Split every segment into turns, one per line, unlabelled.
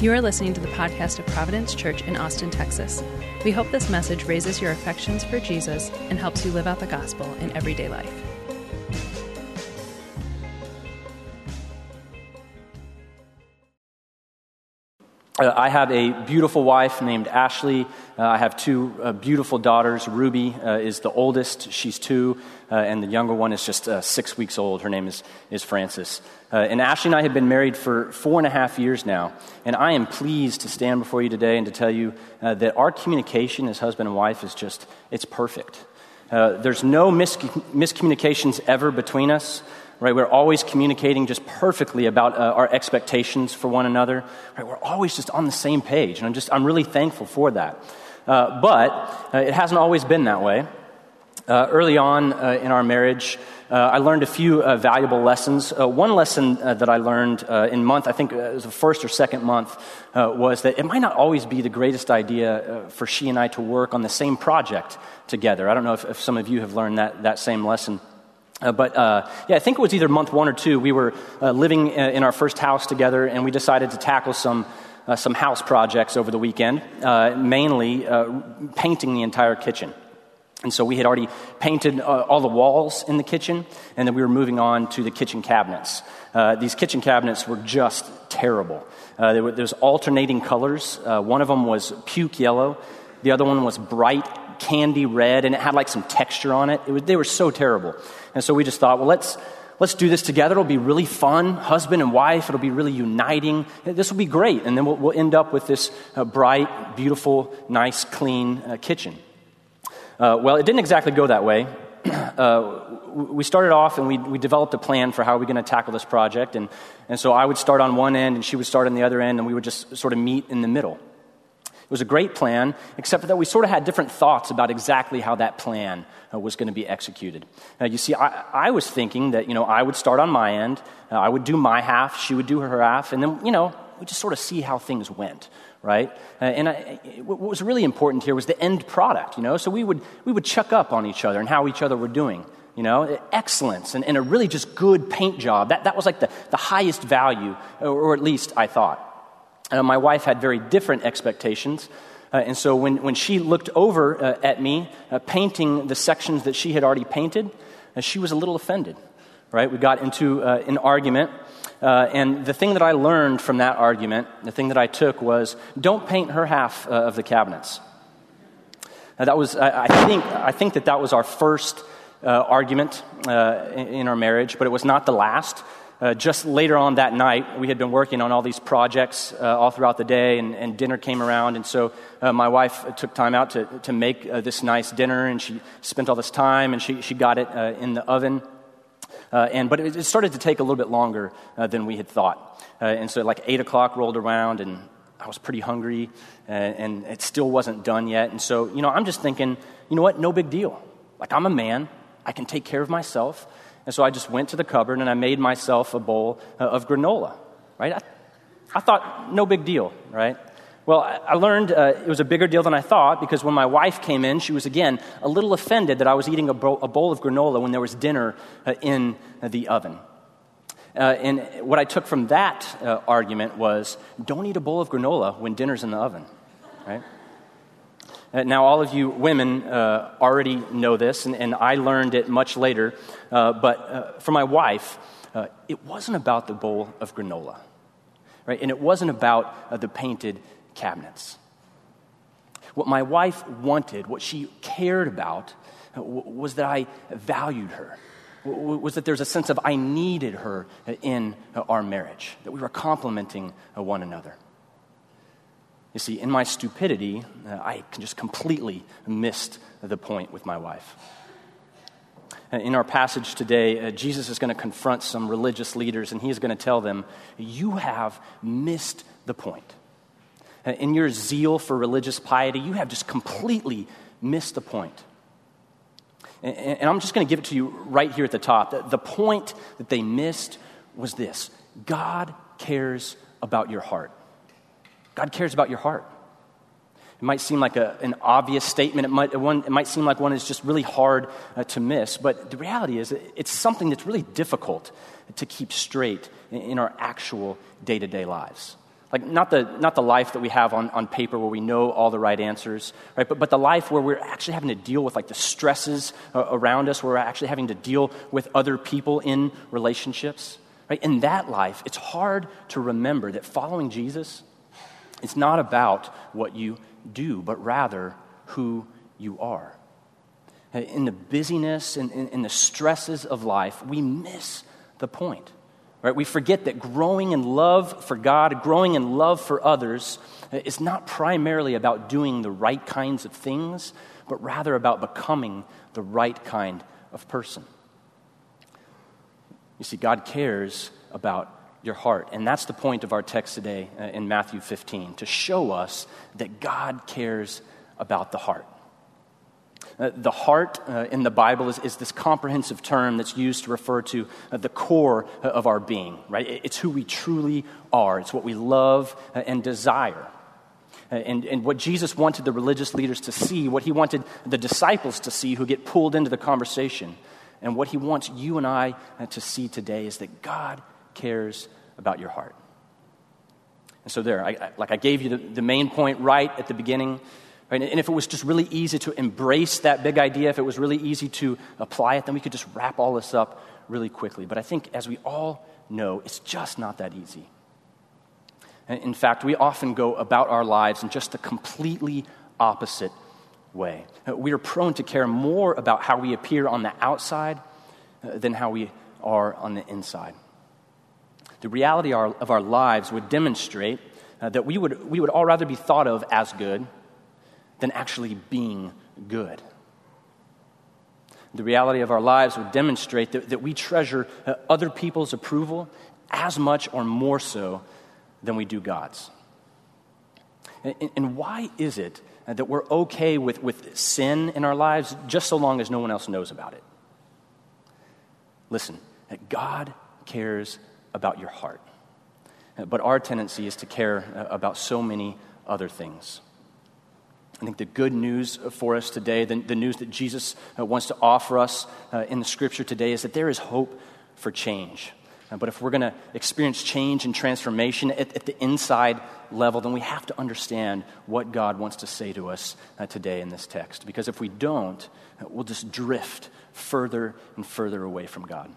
You are listening to the podcast of Providence Church in Austin, Texas. We hope this message raises your affections for Jesus and helps you live out the gospel in everyday life.
Uh, I have a beautiful wife named Ashley. Uh, I have two uh, beautiful daughters. Ruby uh, is the oldest, she's two, uh, and the younger one is just uh, six weeks old. Her name is, is Frances. and Ashley and I have been married for four and a half years now. And I am pleased to stand before you today and to tell you that our communication as husband and wife is just, it's perfect. there's no mis- miscommunications ever between us right? We're always communicating just perfectly about uh, our expectations for one another, right? We're always just on the same page, and I'm just, I'm really thankful for that. Uh, but uh, it hasn't always been that way. Uh, early on uh, in our marriage, uh, I learned a few valuable lessons. one lesson that I learned in month, I think it was the first or second month, was that it might not always be the greatest idea for she and I to work on the same project together. I don't know if, if some of you have learned that, that same lesson. Uh, but uh, yeah, I think it was either month one or two. We were uh, living uh, in our first house together, and we decided to tackle some uh, some house projects over the weekend, uh, mainly painting the entire kitchen. And so we had already painted all the walls in the kitchen, and then we were moving on to the kitchen cabinets. these kitchen cabinets were just terrible. there, was alternating colors. one of them was puke yellow. The other one was bright candy red, and it had like some texture on it. it was, they were so terrible. And so we just thought, well, let's, let's do this together. It'll be really fun, husband and wife. It'll be really uniting. This will be great. And then we'll, we'll end up with this uh, bright, beautiful, nice, clean uh, kitchen. Uh, well, it didn't exactly go that way. Uh, we started off and we, we developed a plan for how we're going to tackle this project. And, and so I would start on one end and she would start on the other end, and we would just sort of meet in the middle. It was a great plan, except that we sort of had different thoughts about exactly how that plan uh, was going to be executed. Now, you see, I, I, was thinking that, you know, I would start on my end, uh, I would do my half, she would do her half, and then, you know, we just sort of see how things went, right? Uh, and I, what was really important here was the end product, you know? So we would, we would check up on each other and how each other were doing you know excellence and, and, a really just good paint job that, that was like the, the highest value or, or at least i thought uh, my wife had very different expectations. Uh, and so when, when she looked over uh, at me, uh, painting the sections that she had already painted, uh, she was a little offended, right? We got into uh, an argument. and the thing that I learned from that argument, the thing that I took was don't paint her half of the cabinets. Now, that was, I, I, think, I think that that was our first argument in, in our marriage, but it was not the last. Uh, just later on that night, we had been working on all these projects uh, all throughout the day, and, and, dinner came around. And so uh, my wife took time out to, to make uh, this nice dinner, and she spent all this time, and she, she got it uh, in the oven. Uh, and, but it, it, started to take a little bit longer than we had thought. and so, like, 8 o'clock rolled around, and I was pretty hungry, and it still wasn't done yet. And so, you know, I'm just thinking, you know what? No big deal. Like, I'm a man, I can take care of myself. And so I just went to the cupboard and I made myself a bowl uh, of granola, right? I, I, thought, no big deal, right? Well, I learned uh, it was a bigger deal than I thought because when my wife came in, she was again a little offended that I was eating a bowl, a bowl of granola when there was dinner uh, in the oven. Uh, and what I took from that uh, argument was don't eat a bowl of granola when dinner's in the oven, right? Uh, now, all of you women uh, already know this, and, and, I learned it much later. Uh, but uh, for my wife, uh, it wasn't about the bowl of granola, right? And it wasn't about the painted cabinets. What my wife wanted, what she cared about, was that I valued her. Was that there's a sense of I needed her in our marriage, that we were complementing one another. You see, in my stupidity, uh, I just completely missed the point with my wife. Uh, in our passage today, uh, Jesus is going to confront some religious leaders and he is going to tell them, You have missed the point. In your zeal for religious piety, you have just completely missed the point. And, I'm just going to give it to you right here at the top. The point that they missed was this God cares about your heart. God cares about your heart. It might seem like a, an obvious statement. It might, one, it might seem like one is just really hard uh, to miss. But the reality is, it's something that's really difficult to keep straight in, in our actual day to day lives. Like, not the, not the life that we have on, on paper where we know all the right answers, right? But, but the life where we're actually having to deal with like the stresses uh, around us, where we're actually having to deal with other people in relationships, right? In that life, it's hard to remember that following Jesus is not about what you do, but rather who you are. In the busyness and in, in the stresses of life, we miss the point. Right? We forget that growing in love for God, growing in love for others, uh, is not primarily about doing the right kinds of things, but rather about becoming the right kind of person. You see, God cares about your heart. And that's the point of our text today uh, in Matthew 15 to show us that God cares about the heart. Uh, the heart uh, in the Bible is, is, this comprehensive term that's used to refer to uh, the core uh, of our being, right? It's who we truly are, it's what we love uh, and desire. And, and what Jesus wanted the religious leaders to see, what he wanted the disciples to see who get pulled into the conversation, and what he wants you and I to see today is that God cares about your heart. And so, there, I, I, like I gave you the, the main point right at the beginning. Right? And if it was just really easy to embrace that big idea, if it was really easy to apply it, then we could just wrap all this up really quickly. But I think, as we all know, it's just not that easy. In fact, we often go about our lives in just the completely opposite way. We are prone to care more about how we appear on the outside uh, than how we are on the inside. The reality of our lives would demonstrate uh, that we would, we would all rather be thought of as good than actually being good. The reality of our lives would demonstrate that, that we treasure uh, other people's approval as much or more so than we do God's. And, and why is it that we're okay with, with sin in our lives just so long as no one else knows about it? Listen, that God cares about your heart. But our tendency is to care uh, about so many other things. I think the good news for us today, the, the news that Jesus uh, wants to offer us uh, in the scripture today, is that there is hope for change. But if we're going to experience change and transformation at, at, the inside level, then we have to understand what God wants to say to us today in this text. Because if we don't, we'll just drift further and further away from God.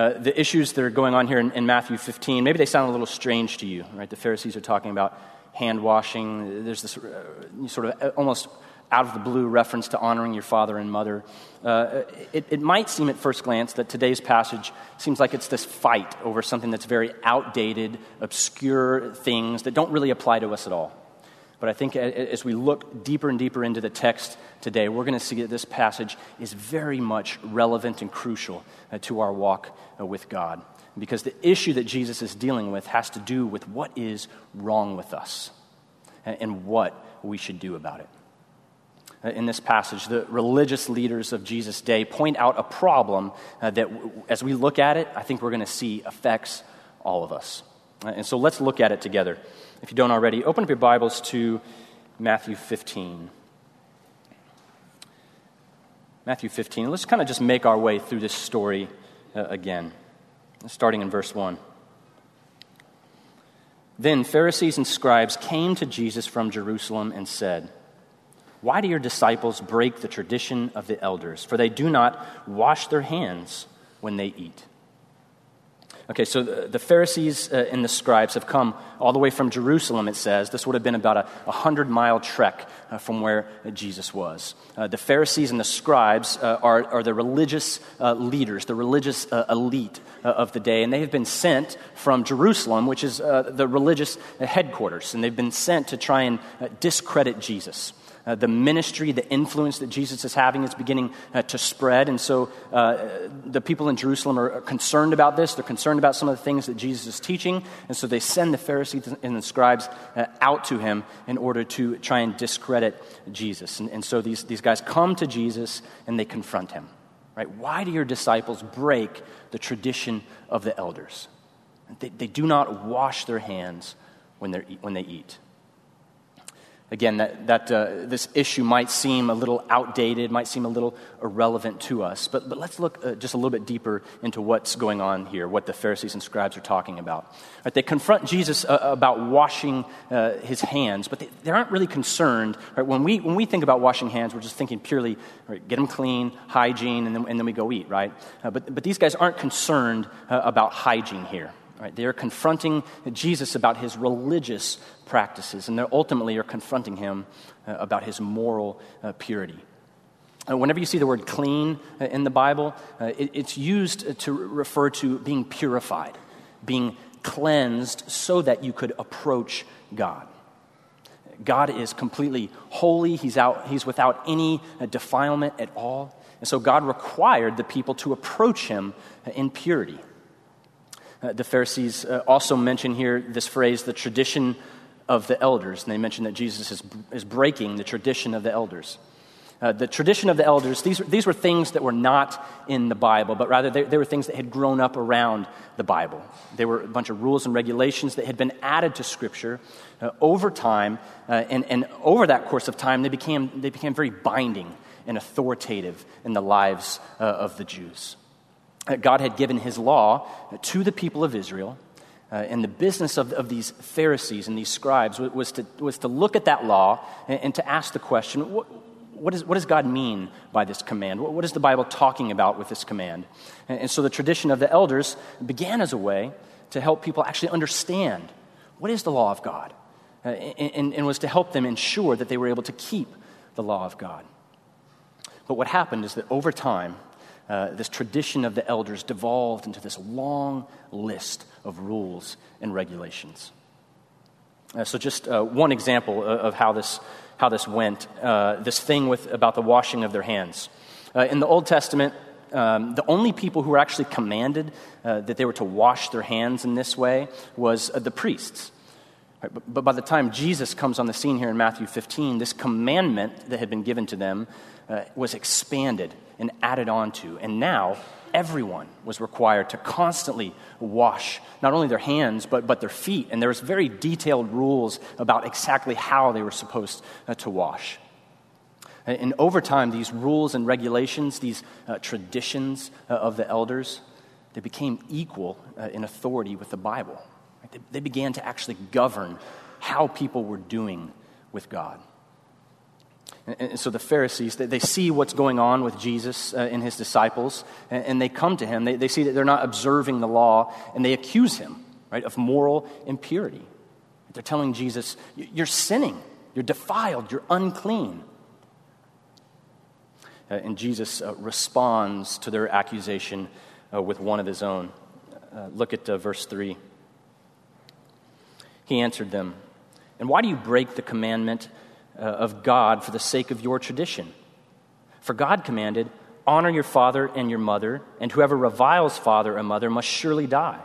Uh, the issues that are going on here in, in Matthew 15, maybe they sound a little strange to you, right? The Pharisees are talking about hand washing. There's this uh, sort of uh, almost out of the blue reference to honoring your father and mother. Uh, it, it, might seem at first glance that today's passage seems like it's this fight over something that's very outdated, obscure things that don't really apply to us at all. But I think as we look deeper and deeper into the text today, we're going to see that this passage is very much relevant and crucial uh, to our walk uh, with God because the issue that Jesus is dealing with has to do with what is wrong with us and what we should do about it. Uh, in this passage, the religious leaders of Jesus' day point out a problem that, as we look at it, I think we're going to see affects all of us. And so let's look at it together. If you don't already, open up your Bibles to Matthew 15. Matthew 15. Let's kind of just make our way through this story uh, again starting in verse 1. Then Pharisees and scribes came to Jesus from Jerusalem and said, Why do your disciples break the tradition of the elders? For they do not wash their hands when they eat. Okay, so the, Pharisees uh, and the scribes have come all the way from Jerusalem, it says. This would have been about a, a hundred mile trek uh, from where uh, Jesus was. Uh, the Pharisees and the scribes uh, are, are the religious uh, leaders, the religious elite of the day, and they have been sent from Jerusalem, which is the religious headquarters, and they've been sent to try and discredit Jesus. Uh, the ministry, the influence that Jesus is having is beginning uh, to spread. And so uh, the people in Jerusalem are concerned about this. They're concerned about some of the things that Jesus is teaching. And so they send the Pharisees and the scribes uh, out to him in order to try and discredit Jesus. And, and so these, these guys come to Jesus and they confront him. Right? Why do your disciples break the tradition of the elders? They, they do not wash their hands when, when they eat. Again, that, that uh, this issue might seem a little outdated, might seem a little irrelevant to us, but, but let's look uh, just a little bit deeper into what's going on here, what the Pharisees and scribes are talking about. Right, they confront Jesus uh, about washing uh, his hands, but they, they, aren't really concerned. Right, when, we, when we think about washing hands, we're just thinking purely right, get them clean, hygiene, and then, and then we go eat, right? Uh, but, but these guys aren't concerned uh, about hygiene here. Right? They are confronting Jesus about his religious practices, and they ultimately are confronting him uh, about his moral uh, purity. Uh, whenever you see the word clean uh, in the Bible, uh, it, it's used to refer to being purified, being cleansed so that you could approach God. God is completely holy, he's, out, he's without any uh, defilement at all. And so God required the people to approach him in purity. Uh, the Pharisees uh, also mention here this phrase, the tradition of the elders. And they mention that Jesus is, is breaking the tradition of the elders. Uh, the tradition of the elders, these, these were things that were not in the Bible, but rather they, they, were things that had grown up around the Bible. They were a bunch of rules and regulations that had been added to Scripture uh, over time, uh, and, and over that course of time, they became, they became very binding and authoritative in the lives uh, of the Jews. God had given his law to the people of Israel. Uh, and the business of, of these Pharisees and these scribes was, was, to, was to look at that law and, and to ask the question what, what, is, what does God mean by this command? What, what is the Bible talking about with this command? And, and so the tradition of the elders began as a way to help people actually understand what is the law of God uh, and, and was to help them ensure that they were able to keep the law of God. But what happened is that over time, uh, this tradition of the elders devolved into this long list of rules and regulations. Uh, so, just uh, one example of how this, how this went uh, this thing with, about the washing of their hands. Uh, in the Old Testament, um, the only people who were actually commanded that they were to wash their hands in this way was the priests. Right, but, but by the time Jesus comes on the scene here in Matthew 15, this commandment that had been given to them uh, was expanded and added on to. And now everyone was required to constantly wash not only their hands, but, but their feet. And there was very detailed rules about exactly how they were supposed uh, to wash. And over time, these rules and regulations, these uh, traditions uh, of the elders, they became equal uh, in authority with the Bible. They, they began to actually govern how people were doing with God. And so the Pharisees, they see what's going on with Jesus uh, and his disciples, and they come to him. They, they see that they're not observing the law, and they accuse him, right, of moral impurity. They're telling Jesus, You're sinning, you're defiled, you're unclean. Uh, and Jesus uh, responds to their accusation with one of his own. Look at verse 3. He answered them, And why do you break the commandment? Uh, of God for the sake of your tradition. For God commanded, Honor your father and your mother, and whoever reviles father or mother must surely die.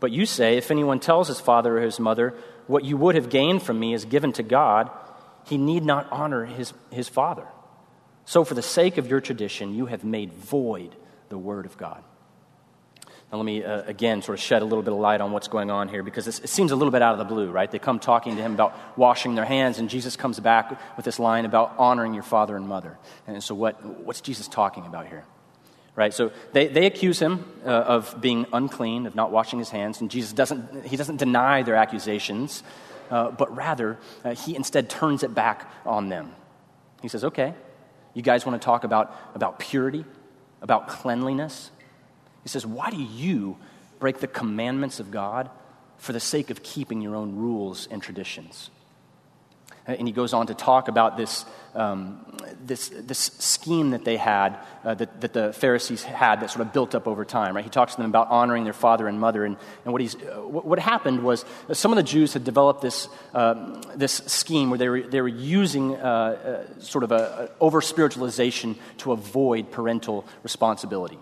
But you say, If anyone tells his father or his mother, What you would have gained from me is given to God, he need not honor his, his father. So, for the sake of your tradition, you have made void the word of God. Now, let me uh, again sort of shed a little bit of light on what's going on here because it seems a little bit out of the blue, right? They come talking to him about washing their hands, and Jesus comes back with this line about honoring your father and mother. And so, what, what's Jesus talking about here? Right? So, they, they accuse him uh, of being unclean, of not washing his hands, and Jesus doesn't, he doesn't deny their accusations, uh, but rather, uh, he instead turns it back on them. He says, Okay, you guys want to talk about, about purity, about cleanliness? He says, Why do you break the commandments of God for the sake of keeping your own rules and traditions? And he goes on to talk about this, um, this, this scheme that they had, uh, that, that the Pharisees had that sort of built up over time. Right? He talks to them about honoring their father and mother. And, and what, he's, uh, what happened was some of the Jews had developed this, uh, this scheme where they were, they were using uh, uh, sort of a, a over spiritualization to avoid parental responsibility.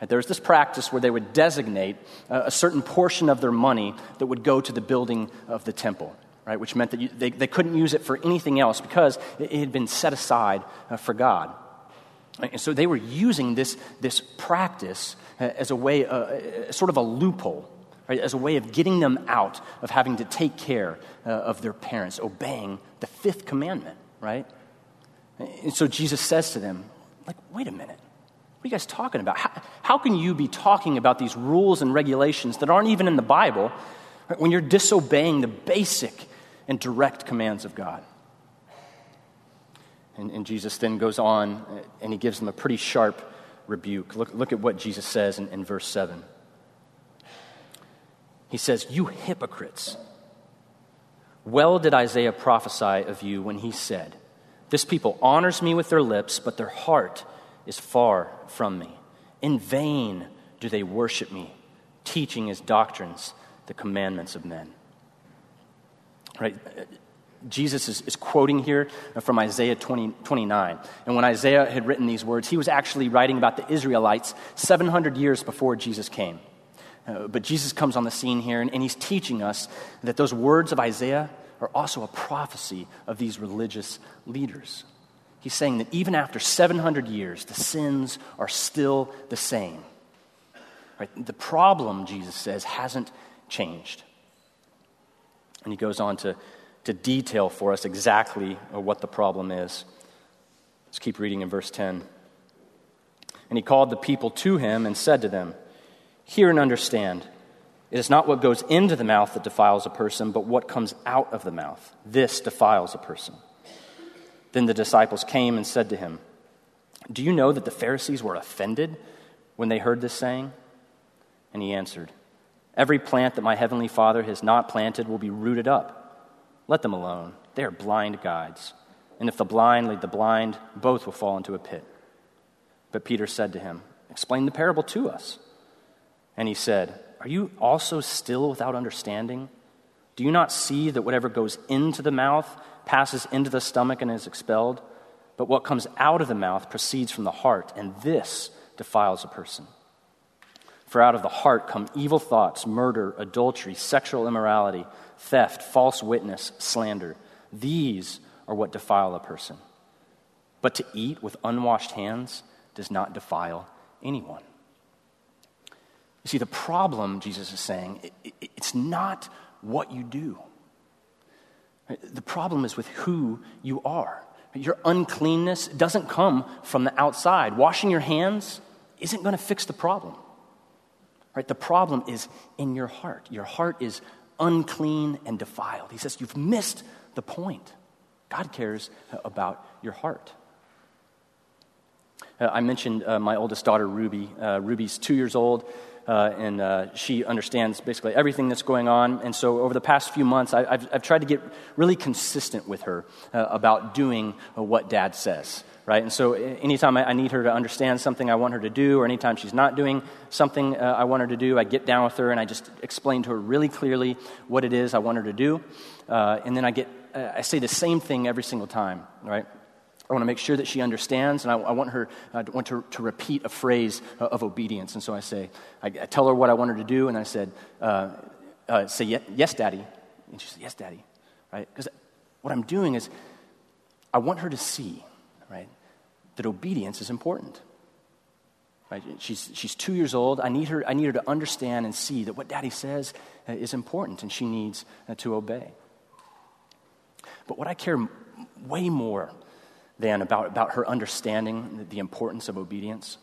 There was this practice where they would designate a certain portion of their money that would go to the building of the temple, right? which meant that you, they, they couldn't use it for anything else because it had been set aside uh, for God. And so they were using this, this practice uh, as a way, uh, sort of a loophole, right, as a way of getting them out of having to take care uh, of their parents, obeying the fifth commandment, right? And so Jesus says to them, like, wait a minute. Are you guys talking about? How, how can you be talking about these rules and regulations that aren't even in the Bible right, when you're disobeying the basic and direct commands of God? And, and, Jesus then goes on uh, and he gives them a pretty sharp rebuke. Look, look at what Jesus says in, in verse 7. He says, You hypocrites. Well did Isaiah prophesy of you when he said, This people honors me with their lips, but their heart is far from me. In vain do they worship me, teaching as doctrines the commandments of men. Right? Jesus is, is, quoting here from Isaiah 20, 29. And when Isaiah had written these words, he was actually writing about the Israelites 700 years before Jesus came. Uh, but Jesus comes on the scene here, and, and he's teaching us that those words of Isaiah are also a prophecy of these religious leaders. He's saying that even after 700 years, the sins are still the same. Right? The problem, Jesus says, hasn't changed. And he goes on to, to detail for us exactly uh, what the problem is. Let's keep reading in verse 10. And he called the people to him and said to them, Hear and understand. It is not what goes into the mouth that defiles a person, but what comes out of the mouth. This defiles a person. Then the disciples came and said to him, Do you know that the Pharisees were offended when they heard this saying? And he answered, Every plant that my heavenly Father has not planted will be rooted up. Let them alone. They are blind guides. And if the blind lead the blind, both will fall into a pit. But Peter said to him, Explain the parable to us. And he said, Are you also still without understanding? Do you not see that whatever goes into the mouth passes into the stomach and is expelled? But what comes out of the mouth proceeds from the heart, and this defiles a person. For out of the heart come evil thoughts, murder, adultery, sexual immorality, theft, false witness, slander. These are what defile a person. But to eat with unwashed hands does not defile anyone. You see, the problem, Jesus is saying, it's not what you do. The problem is with who you are. Your uncleanness doesn't come from the outside. Washing your hands isn't going to fix the problem. Right? The problem is in your heart. Your heart is unclean and defiled. He says, You've missed the point. God cares about your heart. Uh, I mentioned uh, my oldest daughter, Ruby. Uh, Ruby's two years old uh, and uh, she understands basically everything that's going on. And so, over the past few months, I, have I've tried to get really consistent with her uh, about doing uh, what dad says. Right? And so, anytime I, I, need her to understand something I want her to do, or anytime she's not doing something uh, I want her to do, I get down with her and I just explain to her really clearly what it is I want her to do. Uh, and then I get, I say the same thing every single time, right? I want to make sure that she understands, and I, I want her I want to, to repeat a phrase of obedience. And so I say, I, I, tell her what I want her to do, and I said, uh, uh, say, yes, daddy. And she said, yes, daddy. Right? Because what I'm doing is, I want her to see, right, that obedience is important. Right? She's, she's two years old. I need, her, I need her to understand and see that what daddy says uh, is important, and she needs uh, to obey. But what I care way more than about, about her understanding the importance of obedience.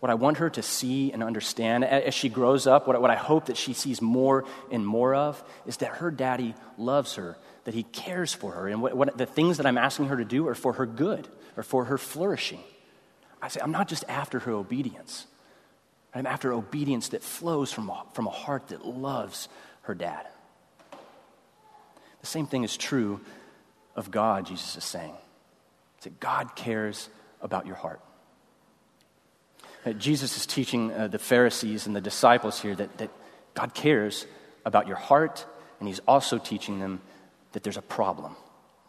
What I want her to see and understand as she grows up, what, what I hope that she sees more and more of, is that her daddy loves her, that he cares for her, and what, what the things that I'm asking her to do are for her good or for her flourishing. I say, I'm not just after her obedience. I'm after obedience that flows from a, from a heart that loves her dad. The same thing is true of God, Jesus is saying that God cares about your heart. Uh, Jesus is teaching uh, the Pharisees and the disciples here that, that God cares about your heart, and He's also teaching them that there's a problem,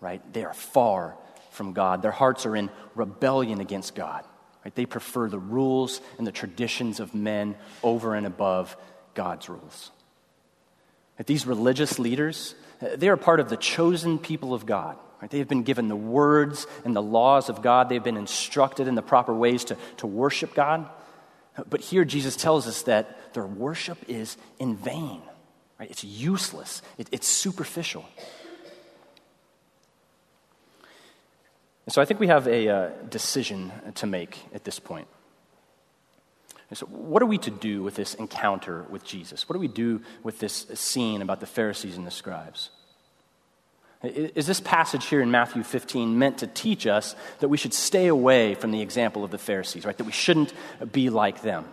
right? They are far from God. Their hearts are in rebellion against God. Right? They prefer the rules and the traditions of men over and above God's rules. That these religious leaders, uh, they are part of the chosen people of God. Right? They have been given the words and the laws of God. They've been instructed in the proper ways to, to worship God. But here Jesus tells us that their worship is in vain. Right? It's useless, it, it's superficial. And so I think we have a uh, decision to make at this point. So, what are we to do with this encounter with Jesus? What do we do with this scene about the Pharisees and the scribes? Is this passage here in Matthew 15 meant to teach us that we should stay away from the example of the Pharisees, right? That we shouldn't be like them?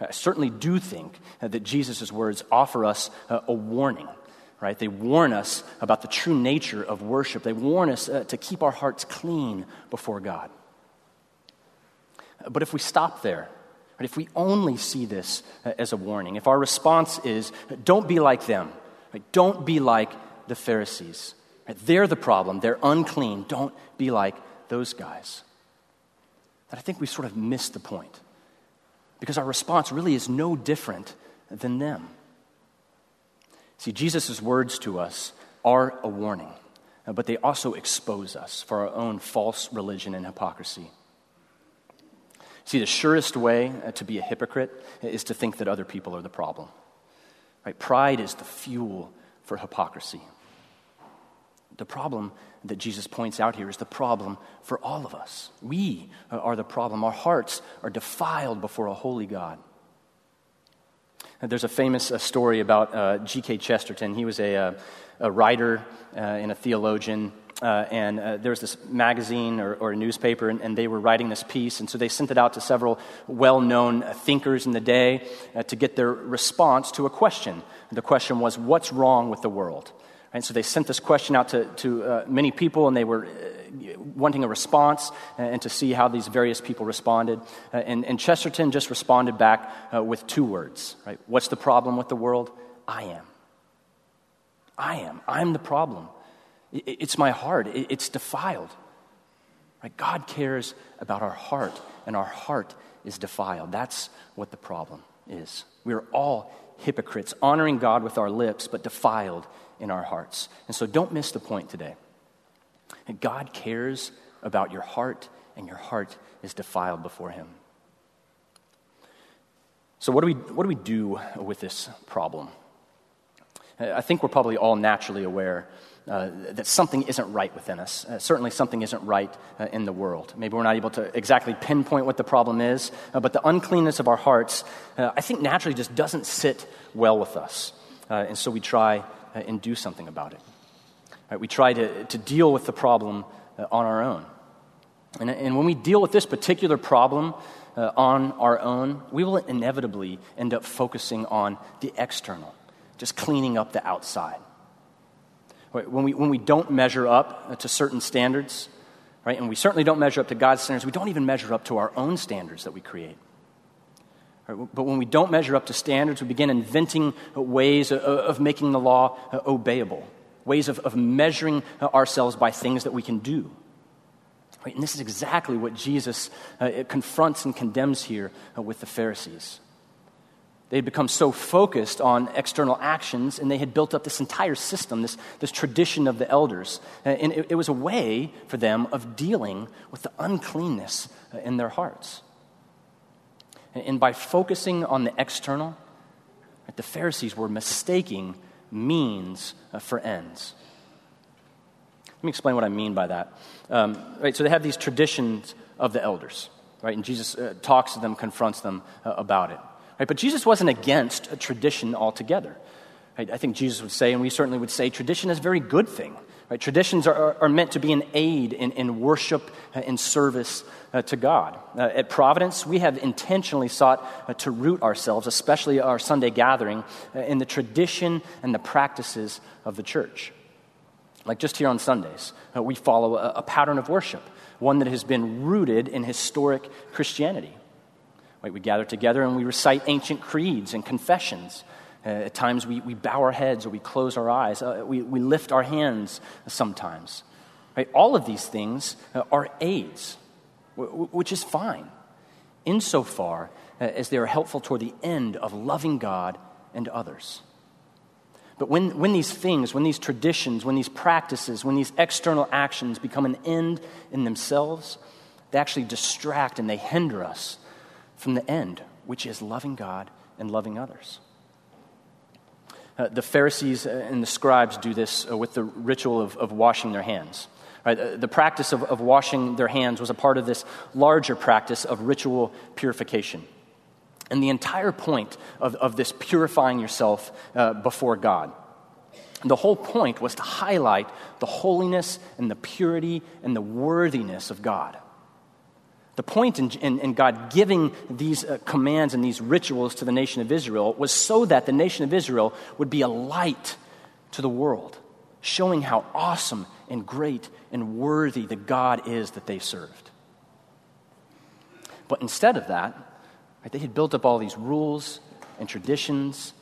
I certainly do think that Jesus' words offer us a warning, right? They warn us about the true nature of worship. They warn us uh, to keep our hearts clean before God. But if we stop there, right, if we only see this uh, as a warning, if our response is, don't be like them, right, don't be like the Pharisees. They're the problem. They're unclean. Don't be like those guys. That I think we sort of missed the point. Because our response really is no different than them. See, Jesus' words to us are a warning, but they also expose us for our own false religion and hypocrisy. See, the surest way uh, to be a hypocrite is to think that other people are the problem. Right? Pride is the fuel for hypocrisy. The problem that Jesus points out here is the problem for all of us. We are the problem. Our hearts are defiled before a holy God. There's a famous uh, story about uh, G.K. Chesterton. He was a, uh, a writer uh, and a theologian. Uh, and there was this magazine or, or a newspaper, and, and, they were writing this piece. And so they sent it out to several well known thinkers in the day to get their response to a question. The question was, What's wrong with the world? And so they sent this question out to, to uh, many people, and they were uh, wanting a response and, to see how these various people responded. Uh, and, and, Chesterton just responded back uh, with two words, right? What's the problem with the world? I am. I am. I'm the problem. It's my heart. It's defiled. Right? God cares about our heart, and our heart is defiled. That's what the problem is. We are all hypocrites, honoring God with our lips, but defiled in our hearts. And so don't miss the point today. God cares about your heart, and your heart is defiled before Him. So, what do we, what do, we do with this problem? I think we're probably all naturally aware uh, that something isn't right within us. Uh, certainly, something isn't right uh, in the world. Maybe we're not able to exactly pinpoint what the problem is, uh, but the uncleanness of our hearts, uh, I think, naturally just doesn't sit well with us. Uh, and so we try and do something about it. Right, we try to, to deal with the problem on our own. And, and when we deal with this particular problem, uh, on our own, we will inevitably end up focusing on the external, just cleaning up the outside. When we, when we don't measure up to certain standards, right, and we certainly don't measure up to God's standards, we don't even measure up to our own standards that we create. Right? But when we don't measure up to standards, we begin inventing ways of, of making the law uh, obeyable, ways of, of measuring ourselves by things that we can do. Right? And this is exactly what Jesus uh, confronts and condemns here uh, with the Pharisees. They had become so focused on external actions, and they had built up this entire system, this, this tradition of the elders. And it, it was a way for them of dealing with the uncleanness uh, in their hearts. And by focusing on the external, the Pharisees were mistaking means uh, for ends. Let me explain what I mean by that. Um, right, so they have these traditions of the elders, right? And Jesus uh, talks to them, confronts them uh, about it. Right? But Jesus wasn't against a tradition altogether. Right? I think Jesus would say, and we certainly would say, tradition is a very good thing. Right? Traditions are, are, meant to be an aid in, in worship and service uh, to God. Uh, at Providence, we have intentionally sought uh, to root ourselves, especially our Sunday gathering, uh, in the tradition and the practices of the church. Like just here on Sundays, uh, we follow a, a pattern of worship, one that has been rooted in historic Christianity. Right? We gather together and we recite ancient creeds and confessions. Uh, at times we, we bow our heads or we close our eyes. Uh, we, we lift our hands sometimes. Right? All of these things uh, are aids, w- which is fine, insofar uh, as they are helpful toward the end of loving God and others. But when, when these things, when these traditions, when these practices, when these external actions become an end in themselves, they actually distract and they hinder us from the end, which is loving God and loving others. Uh, the Pharisees and the scribes do this uh, with the ritual of, of washing their hands. Right? Uh, the practice of, of washing their hands was a part of this larger practice of ritual purification. And the entire point of, of this purifying yourself uh, before God, the whole point was to highlight the holiness and the purity and the worthiness of God. The point in, in, in God giving these uh, commands and these rituals to the nation of Israel was so that the nation of Israel would be a light to the world, showing how awesome and great and worthy the God is that they served. But instead of that, right, they had built up all these rules and traditions,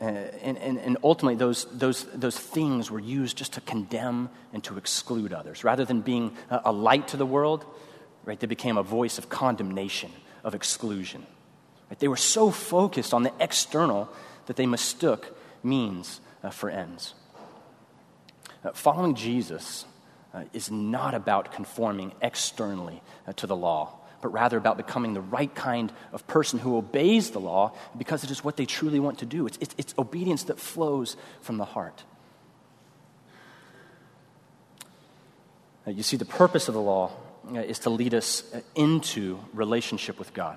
uh, and, and, and ultimately those, those, those things were used just to condemn and to exclude others. Rather than being a, a light to the world, right, they became a voice of condemnation, of exclusion. Right? They were so focused on the external that they mistook means uh, for ends. Uh, following Jesus uh, is not about conforming externally uh, to the law, but rather about becoming the right kind of person who obeys the law because it is what they truly want to do. It's, it's, it's obedience that flows from the heart. Uh, you see, the purpose of the law is to lead us uh, into relationship with God.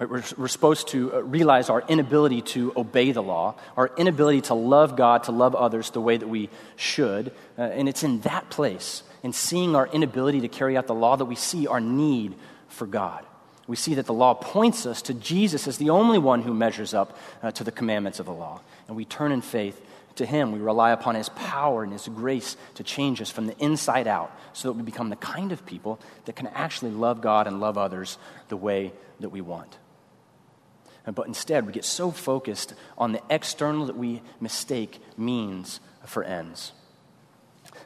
We're, we're supposed to uh, realize our inability to obey the law, our inability to love God, to love others the way that we should. Uh, and it's in that place, in seeing our inability to carry out the law, that we see our need for God. We see that the law points us to Jesus as the only one who measures up uh, to the commandments of the law. And we turn in faith to Him. We rely upon His power and His grace to change us from the inside out so that we become the kind of people that can actually love God and love others the way that we want. But instead, we get so focused on the external that we mistake means for ends.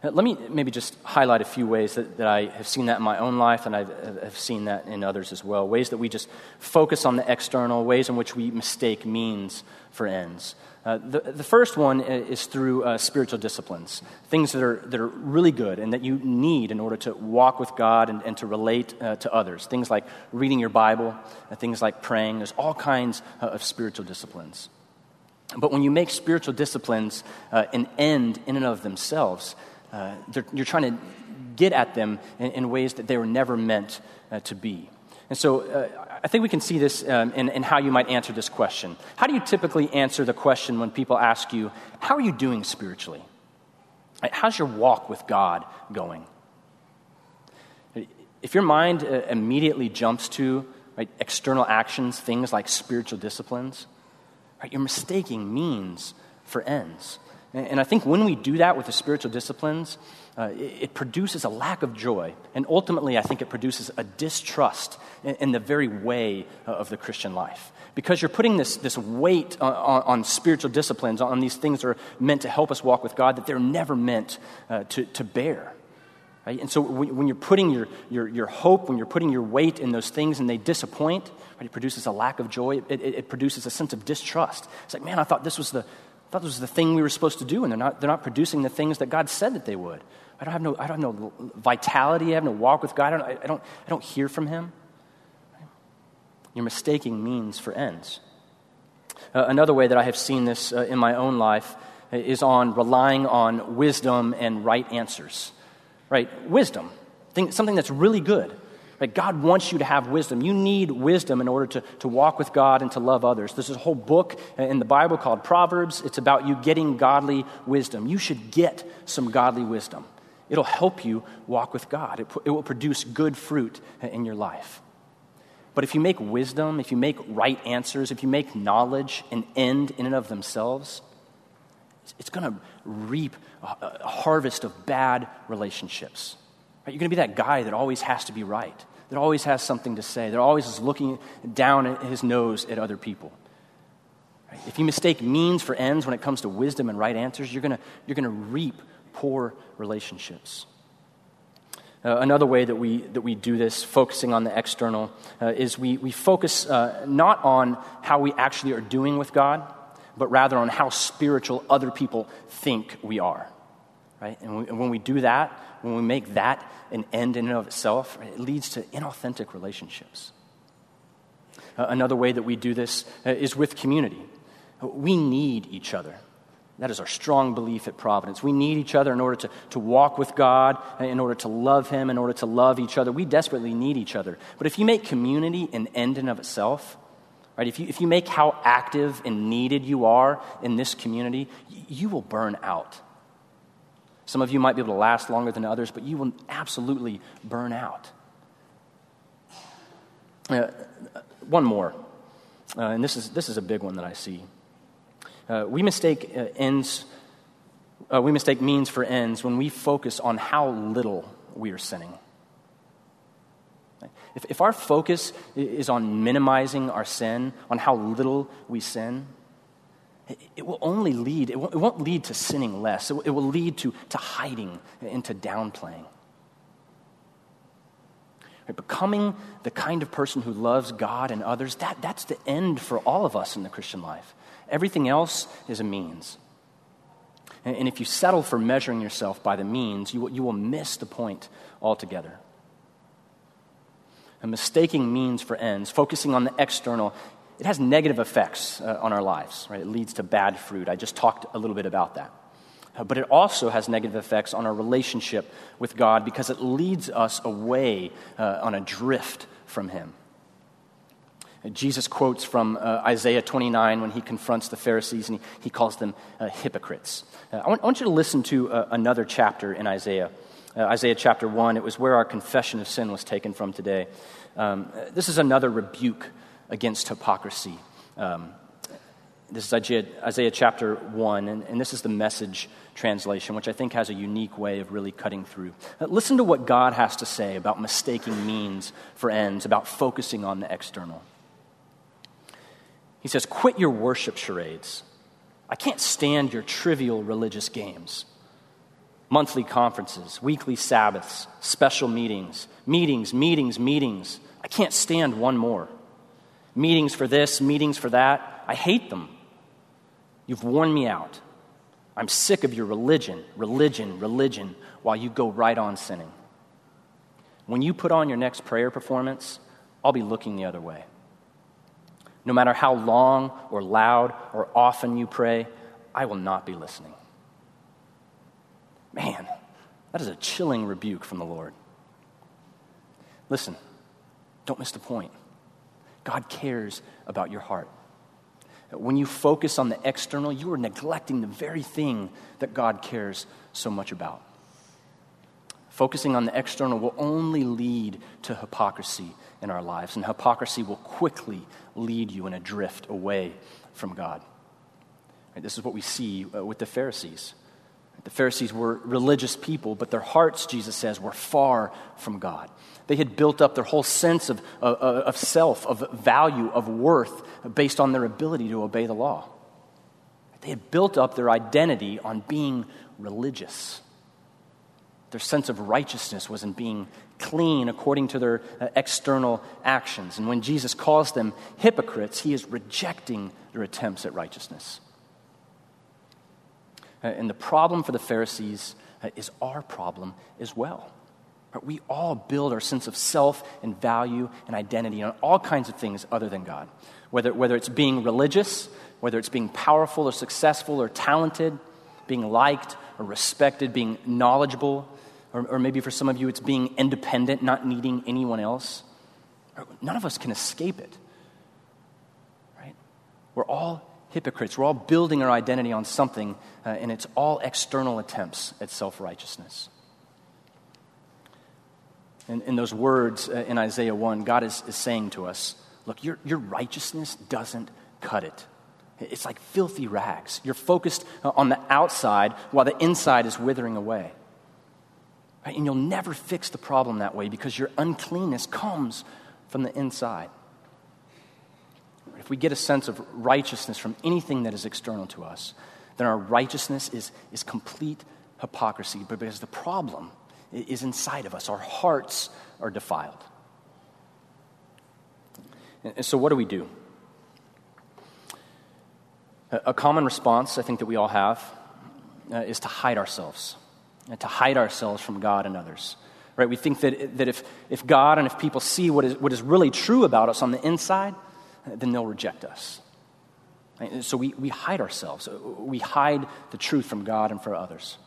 Uh, let me maybe just highlight a few ways that, that I have seen that in my own life and I have seen that in others as well. Ways that we just focus on the external, ways in which we mistake means for ends. Uh, the, the first one is through uh, spiritual disciplines, things that are, that are really good and that you need in order to walk with God and, and to relate uh, to others. Things like reading your Bible, uh, things like praying. There's all kinds uh, of spiritual disciplines. But when you make spiritual disciplines an end in and of themselves, you're trying to get at them in, in, ways that they were never meant to be. And so I think we can see this um, in, in how you might answer this question. How do you typically answer the question when people ask you, How are you doing spiritually? How's your walk with God going? If your mind uh, immediately jumps to right, external actions, things like spiritual disciplines, right, you're mistaking means for ends. And I think when we do that with the spiritual disciplines, uh, it, produces a lack of joy. And ultimately, I think it produces a distrust in, the very way uh, of the Christian life. Because you're putting this, this weight on, on, on, spiritual disciplines, on these things that are meant to help us walk with God, that they're never meant uh, to, to bear. Right? And so when, when you're putting your, your, your, hope, when you're putting your weight in those things and they disappoint, right, it produces a lack of joy. It, it, it produces a sense of distrust. It's like, man, I thought this was the, thought this was the thing we were supposed to do, and they're not, they're not producing the things that God said that they would. I don't have no, I don't have no vitality. I have no walk with God. I don't, I don't, I don't hear from Him. You're mistaking means for ends. Uh, another way that I have seen this uh, in my own life is on relying on wisdom and right answers. Right? Wisdom, something that's really good. Right? God wants you to have wisdom. You need wisdom in order to, to walk with God and to love others. There's a whole book in the Bible called Proverbs. It's about you getting godly wisdom. You should get some godly wisdom. It'll help you walk with God, it, it will produce good fruit in your life. But if you make wisdom, if you make right answers, if you make knowledge an end in and of themselves, it's going to reap a harvest of bad relationships. You're going to be that guy that always has to be right that always has something to say, that always is looking down at his nose at other people. If you mistake means for ends when it comes to wisdom and right answers, you're going you're to reap poor relationships. Uh, another way that we, that we do this, focusing on the external, uh, is we, we focus uh, not on how we actually are doing with God, but rather on how spiritual other people think we are. Right? And, we, and when we do that, when we make that an end in and of itself, it leads to inauthentic relationships. Uh, another way that we do this uh, is with community. We need each other. That is our strong belief at Providence. We need each other in order to, to walk with God, in order to love Him, in order to love each other. We desperately need each other. But if you make community an end in of itself, right, if you, if you make how active and needed you are in this community, you will burn out. Some of you might be able to last longer than others, but you will absolutely burn out. Uh, one more, uh, and this is, this is a big one that I see. Uh, we mistake uh, ends, uh, we mistake means for ends when we focus on how little we are sinning. If, if our focus is on minimizing our sin, on how little we sin, it, will only lead, it won't, lead to sinning less. It, it will lead to, to hiding and to downplaying. Right, becoming the kind of person who loves God and others, that, that's the end for all of us in the Christian life. Everything else is a means. And, and if you settle for measuring yourself by the means, you, you will miss the point altogether. And mistaking means for ends, focusing on the external, it has negative effects uh, on our lives, right? It leads to bad fruit. I just talked a little bit about that. Uh, but it also has negative effects on our relationship with God because it leads us away uh, on a drift from Him. Jesus quotes from uh, Isaiah 29 when he confronts the Pharisees and he, he calls them uh, hypocrites. Uh, I, want, I, want, you to listen to uh, another chapter in Isaiah. Uh, Isaiah chapter 1, it was where our confession of sin was taken from today. Um, this is another rebuke against hypocrisy. Um, this is Isaiah, chapter 1, and, and, this is the message translation, which I think has a unique way of really cutting through. Uh, listen to what God has to say about mistaking means for ends, about focusing on the external. He says, Quit your worship charades. I can't stand your trivial religious games. Monthly conferences, weekly Sabbaths, special meetings, meetings, meetings, meetings. I can't stand one more. Meetings for this, meetings for that. I hate them. You've worn me out. I'm sick of your religion, religion, religion, while you go right on sinning. When you put on your next prayer performance, I'll be looking the other way. No matter how long or loud or often you pray, I will not be listening. Man, that is a chilling rebuke from the Lord. Listen, don't miss the point. God cares about your heart. When you focus on the external, you are neglecting the very thing that God cares so much about. Focusing on the external will only lead to hypocrisy in our lives, and hypocrisy will quickly lead you in a drift away from God. This is what we see uh, with the Pharisees. The Pharisees were religious people, but their hearts, Jesus says, were far from God. They had built up their whole sense of, of, of self, of value, of worth, based on their ability to obey the law. They had built up their identity on being religious. Their sense of righteousness was in being clean according to their uh, external actions. And when Jesus calls them hypocrites, he is rejecting their attempts at righteousness. Uh, and the problem for the Pharisees uh, is our problem as well. We all build our sense of self and value and identity on all kinds of things other than God. Whether, whether it's being religious, whether it's being powerful or successful or talented, being liked or respected, being knowledgeable, or, or maybe for some of you it's being independent, not needing anyone else. None of us can escape it. Right? We're all hypocrites. We're all building our identity on something, uh, and it's all external attempts at self righteousness. In, in, those words uh, in Isaiah 1, God is, is saying to us, Look, your, your righteousness doesn't cut it. It's like filthy rags. You're focused uh, on the outside while the inside is withering away. Right? And you'll never fix the problem that way because your uncleanness comes from the inside. If we get a sense of righteousness from anything that is external to us, then our righteousness is, is complete hypocrisy. But because the problem is inside of us, our hearts are defiled. And so, what do we do? A common response, I think, that we all have uh, is to hide ourselves and to hide ourselves from God and others. Right? We think that, that if, if God and if people see what is, what is really true about us on the inside, then they'll reject us. So we, we hide ourselves. We hide the truth from God and for others.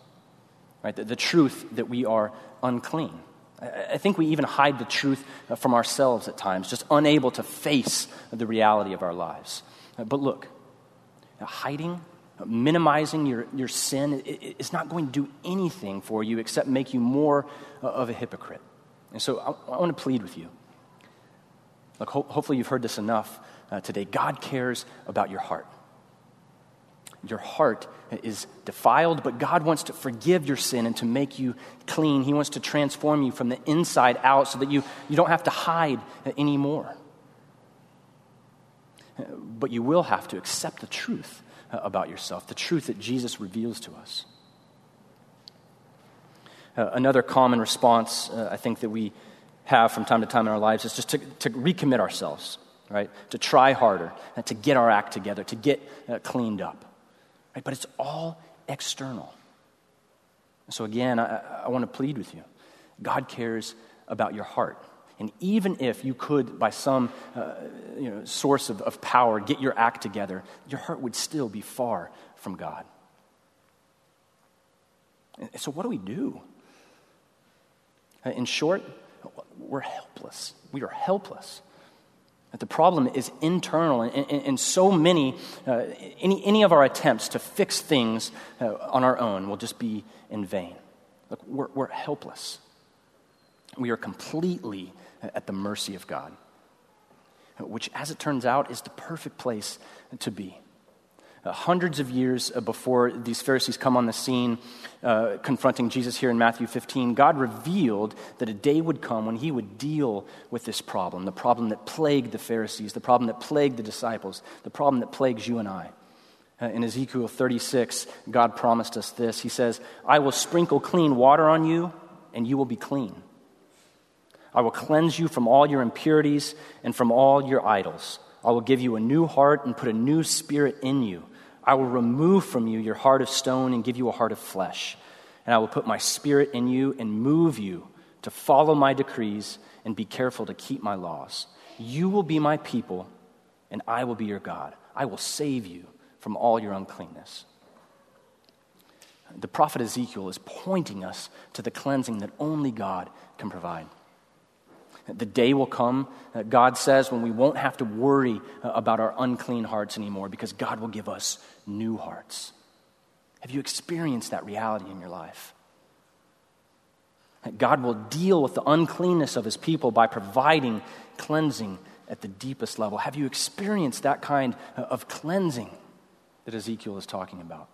Right? The, the truth that we are unclean. I think we even hide the truth from ourselves at times, just unable to face the reality of our lives. But look, hiding, minimizing your, your sin is not going to do anything for you except make you more of a hypocrite. And so I, I want to plead with you. Look, ho- hopefully you've heard this enough uh, today. God cares about your heart. Your heart is defiled, but God wants to forgive your sin and to make you clean. He wants to transform you from the inside out so that you, you don't have to hide anymore. But you will have to accept the truth about yourself, the truth that Jesus reveals to us. Uh, another common response, uh, I think, that we have from time to time in our lives is just to, to recommit ourselves, right? To try harder, to get our act together, to get uh, cleaned up. Right? But it's all external. So, again, I, I want to plead with you God cares about your heart. And even if you could, by some uh, you know, source of, of power, get your act together, your heart would still be far from God. And so, what do we do? Uh, in short, we're helpless. We are helpless. The problem is internal, and, and, and so many, uh, any, any of our attempts to fix things uh, on our own will just be in vain. Look, we're, we're helpless. We are completely at the mercy of God, which, as it turns out, is the perfect place to be. Uh, hundreds of years uh, before these Pharisees come on the scene, uh, confronting Jesus here in Matthew 15, God revealed that a day would come when he would deal with this problem the problem that plagued the Pharisees, the problem that plagued the disciples, the problem that plagues you and I. Uh, in Ezekiel 36, God promised us this. He says, I will sprinkle clean water on you, and you will be clean. I will cleanse you from all your impurities and from all your idols. I will give you a new heart and put a new spirit in you. I will remove from you your heart of stone and give you a heart of flesh. And I will put my spirit in you and move you to follow my decrees and be careful to keep my laws. You will be my people, and I will be your God. I will save you from all your uncleanness. The prophet Ezekiel is pointing us to the cleansing that only God can provide. The day will come, God says, when we won't have to worry uh, about our unclean hearts anymore because God will give us new hearts. Have you experienced that reality in your life? That God will deal with the uncleanness of his people by providing cleansing at the deepest level. Have you experienced that kind uh, of cleansing that Ezekiel is talking about?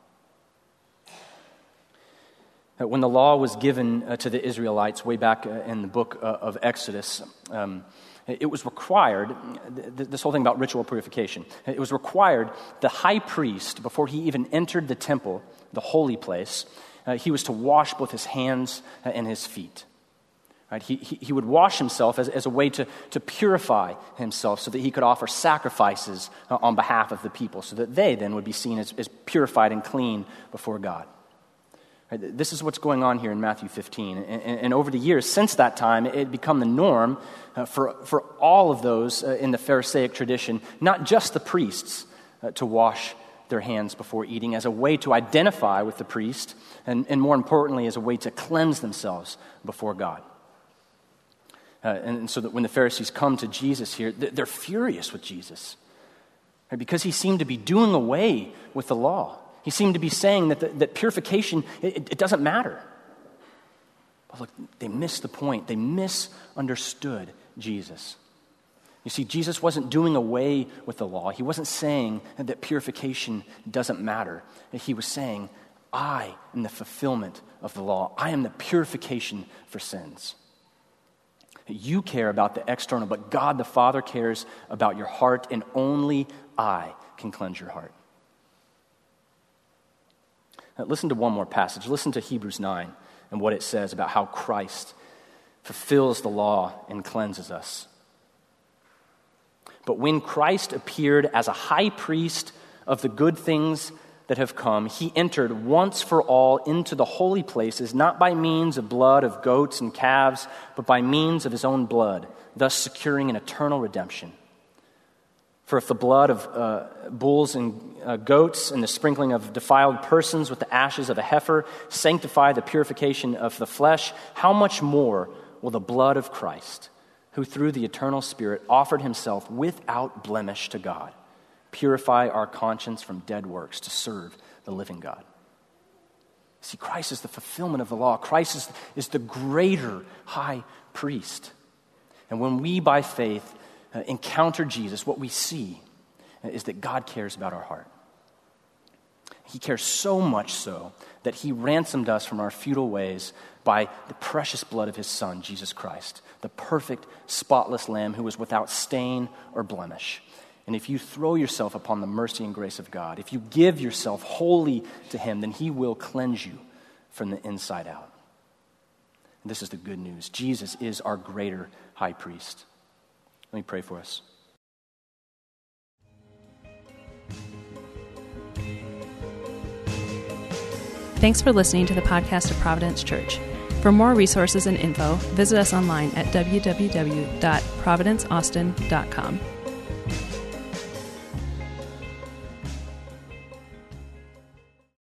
When the law was given uh, to the Israelites way back uh, in the book uh, of Exodus, um, it was required, this whole thing about ritual purification, it was required the high priest, before he even entered the temple, the holy place, uh, he was to wash both his hands uh, and his feet. Right? He, he, he, would wash himself as, as a way to, to purify himself so that he could offer sacrifices uh, on behalf of the people, so that they then would be seen as, as purified and clean before God. This is what's going on here in Matthew 15. And, and, over the years, since that time, it had become the norm uh, for, for all of those uh, in the Pharisaic tradition, not just the priests, uh, to wash their hands before eating as a way to identify with the priest, and, and more importantly, as a way to cleanse themselves before God. Uh, and so that when the Pharisees come to Jesus here, they're furious with Jesus right? because he seemed to be doing away with the law. He seemed to be saying that, the, that purification, it, it doesn't matter. But look, they missed the point. They misunderstood Jesus. You see, Jesus wasn't doing away with the law. He wasn't saying that purification doesn't matter. He was saying, I am the fulfillment of the law. I am the purification for sins. You care about the external, but God the Father cares about your heart, and only I can cleanse your heart. Listen to one more passage. Listen to Hebrews 9 and what it says about how Christ fulfills the law and cleanses us. But when Christ appeared as a high priest of the good things that have come, he entered once for all into the holy places, not by means of blood of goats and calves, but by means of his own blood, thus securing an eternal redemption. For if the blood of uh, bulls and uh, goats and the sprinkling of defiled persons with the ashes of a heifer sanctify the purification of the flesh, how much more will the blood of Christ, who through the eternal Spirit offered himself without blemish to God, purify our conscience from dead works to serve the living God? See, Christ is the fulfillment of the law. Christ is, is the greater high priest. And when we, by faith, Uh, encounter Jesus, what we see uh, is that God cares about our heart. He cares so much so that he ransomed us from our futile ways by the precious blood of his Son, Jesus Christ, the perfect, spotless Lamb who was without stain or blemish. And if you throw yourself upon the mercy and grace of God, if you give yourself wholly to him, then he will cleanse you from the inside out. And this is the good news Jesus is our greater high priest. Let me pray for us.
Thanks for listening to the podcast of Providence Church. For more resources and info, visit us online at www.providenceaustin.com.